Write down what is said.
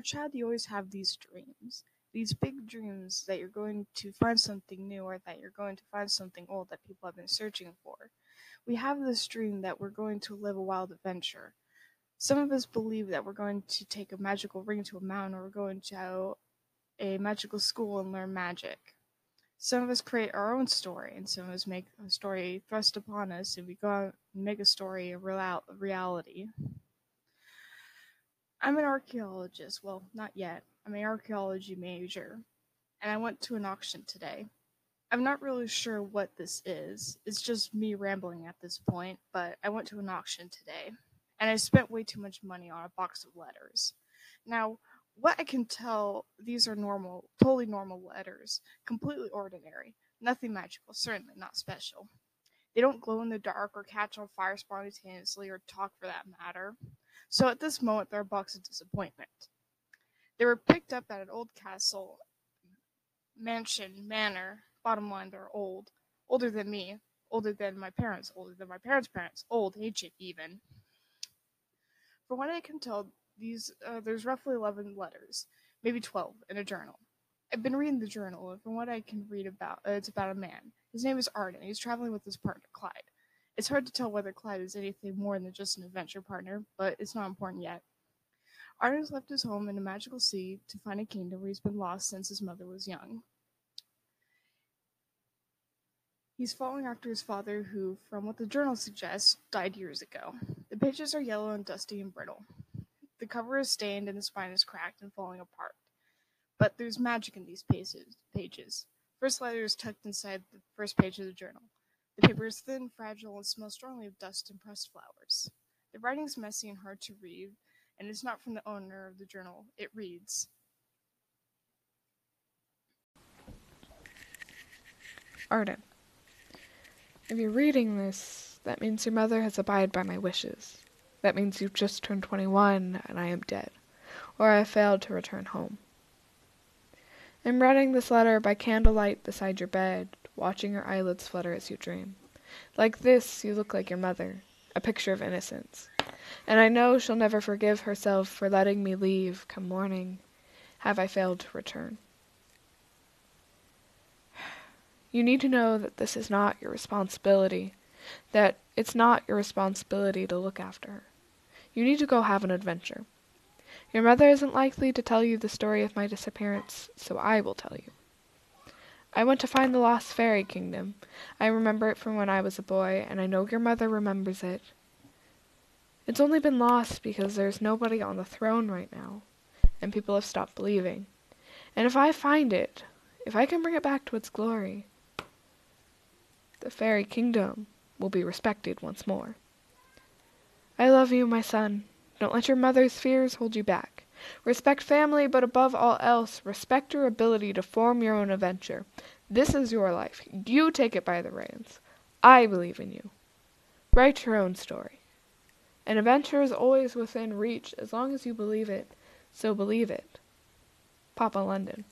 child, you always have these dreams, these big dreams that you're going to find something new or that you're going to find something old that people have been searching for. We have this dream that we're going to live a wild adventure. Some of us believe that we're going to take a magical ring to a mountain or we're going to a magical school and learn magic. Some of us create our own story, and some of us make a story thrust upon us, and we go out and make a story a real- reality. I'm an archaeologist. Well, not yet. I'm an archaeology major, and I went to an auction today. I'm not really sure what this is. It's just me rambling at this point, but I went to an auction today, and I spent way too much money on a box of letters. Now, what I can tell, these are normal, totally normal letters, completely ordinary, nothing magical, certainly not special. They don't glow in the dark or catch on fire spontaneously or talk for that matter. So at this moment, they're a box of disappointment. They were picked up at an old castle, mansion, manor. Bottom line, they're old. Older than me, older than my parents, older than my parents' parents, old, ancient even. From what I can tell, these uh, there's roughly 11 letters, maybe 12 in a journal. I've been reading the journal, and from what I can read about, uh, it's about a man. His name is Arden. He's traveling with his partner Clyde. It's hard to tell whether Clyde is anything more than just an adventure partner, but it's not important yet. Arden has left his home in a magical sea to find a kingdom where he's been lost since his mother was young. He's following after his father, who, from what the journal suggests, died years ago. The pages are yellow and dusty and brittle. The cover is stained and the spine is cracked and falling apart. But there's magic in these pages. pages. First letter is tucked inside the first page of the journal. The paper is thin, fragile, and smells strongly of dust and pressed flowers. The writing is messy and hard to read, and it's not from the owner of the journal. It reads Arden. If you're reading this, that means your mother has abided by my wishes. That means you've just turned 21 and I am dead, or I have failed to return home. I'm writing this letter by candlelight beside your bed, watching your eyelids flutter as you dream. Like this, you look like your mother, a picture of innocence. And I know she'll never forgive herself for letting me leave come morning, have I failed to return. You need to know that this is not your responsibility, that it's not your responsibility to look after her. You need to go have an adventure. Your mother isn't likely to tell you the story of my disappearance, so I will tell you. I went to find the lost fairy kingdom. I remember it from when I was a boy, and I know your mother remembers it. It's only been lost because there's nobody on the throne right now, and people have stopped believing. And if I find it, if I can bring it back to its glory, the fairy kingdom will be respected once more. I love you, my son. Don't let your mother's fears hold you back. Respect family, but above all else, respect your ability to form your own adventure. This is your life. You take it by the reins. I believe in you. Write your own story. An adventure is always within reach as long as you believe it, so believe it. Papa London.